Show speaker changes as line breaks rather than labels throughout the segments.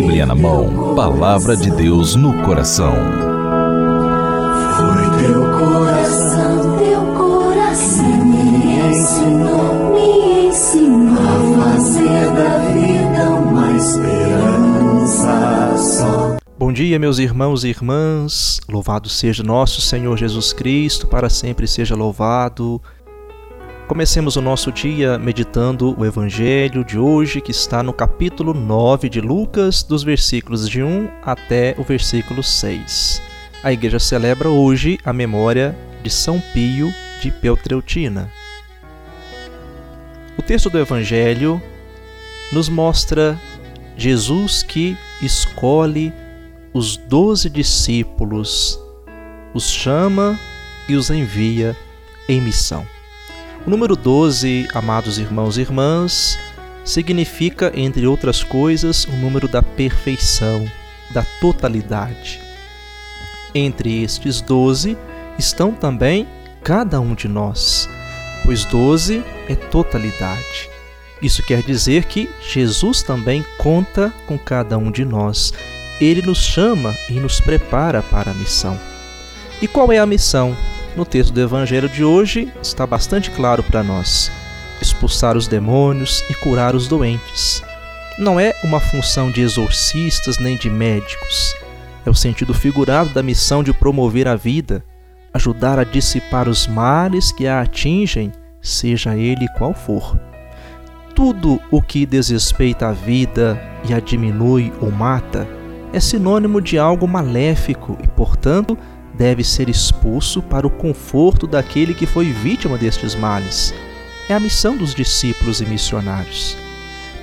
na mão, palavra de Deus no coração.
Foi teu coração, teu coração me ensinou, me ensinou a fazer da vida uma esperança só.
Bom dia, meus irmãos e irmãs. Louvado seja nosso Senhor Jesus Cristo, para sempre seja louvado. Comecemos o nosso dia meditando o Evangelho de hoje, que está no capítulo 9 de Lucas, dos versículos de 1 até o versículo 6. A igreja celebra hoje a memória de São Pio de Peltreutina. O texto do Evangelho nos mostra Jesus que escolhe os doze discípulos, os chama e os envia em missão. O número 12, amados irmãos e irmãs, significa, entre outras coisas, o número da perfeição, da totalidade. Entre estes doze estão também cada um de nós, pois doze é totalidade. Isso quer dizer que Jesus também conta com cada um de nós. Ele nos chama e nos prepara para a missão. E qual é a missão? No texto do Evangelho de hoje está bastante claro para nós: expulsar os demônios e curar os doentes. Não é uma função de exorcistas nem de médicos. É o sentido figurado da missão de promover a vida, ajudar a dissipar os males que a atingem, seja ele qual for. Tudo o que desrespeita a vida e a diminui ou mata é sinônimo de algo maléfico e, portanto, deve ser expulso para o conforto daquele que foi vítima destes males. É a missão dos discípulos e missionários.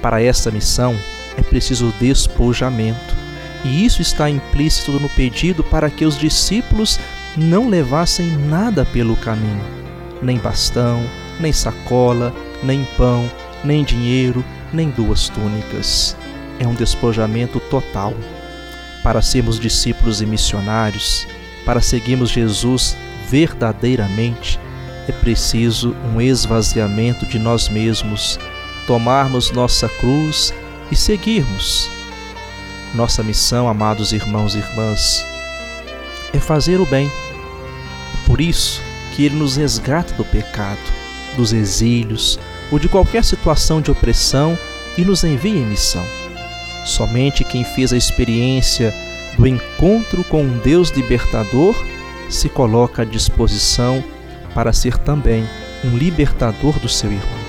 Para esta missão é preciso despojamento, e isso está implícito no pedido para que os discípulos não levassem nada pelo caminho, nem bastão, nem sacola, nem pão, nem dinheiro, nem duas túnicas. É um despojamento total. Para sermos discípulos e missionários, para seguirmos Jesus verdadeiramente, é preciso um esvaziamento de nós mesmos, tomarmos nossa cruz e seguirmos. Nossa missão, amados irmãos e irmãs, é fazer o bem. Por isso que Ele nos resgata do pecado, dos exílios ou de qualquer situação de opressão e nos envia em missão. Somente quem fez a experiência do encontro com um Deus libertador, se coloca à disposição para ser também um libertador do seu irmão.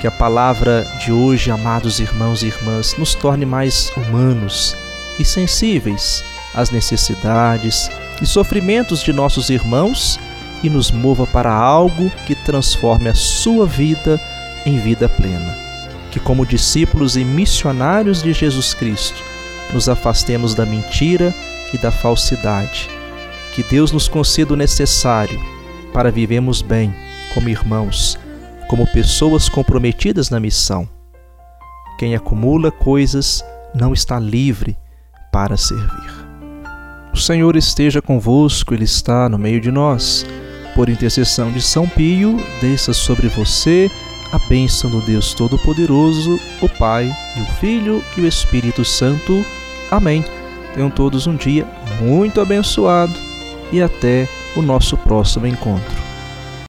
Que a palavra de hoje, amados irmãos e irmãs, nos torne mais humanos e sensíveis às necessidades e sofrimentos de nossos irmãos e nos mova para algo que transforme a sua vida em vida plena. Que, como discípulos e missionários de Jesus Cristo, nos afastemos da mentira e da falsidade. Que Deus nos conceda o necessário para vivermos bem como irmãos, como pessoas comprometidas na missão. Quem acumula coisas não está livre para servir. O Senhor esteja convosco, Ele está no meio de nós. Por intercessão de São Pio, desça sobre você a bênção do Deus Todo-Poderoso, o Pai e o Filho e o Espírito Santo. Amém. Tenham todos um dia muito abençoado e até o nosso próximo encontro.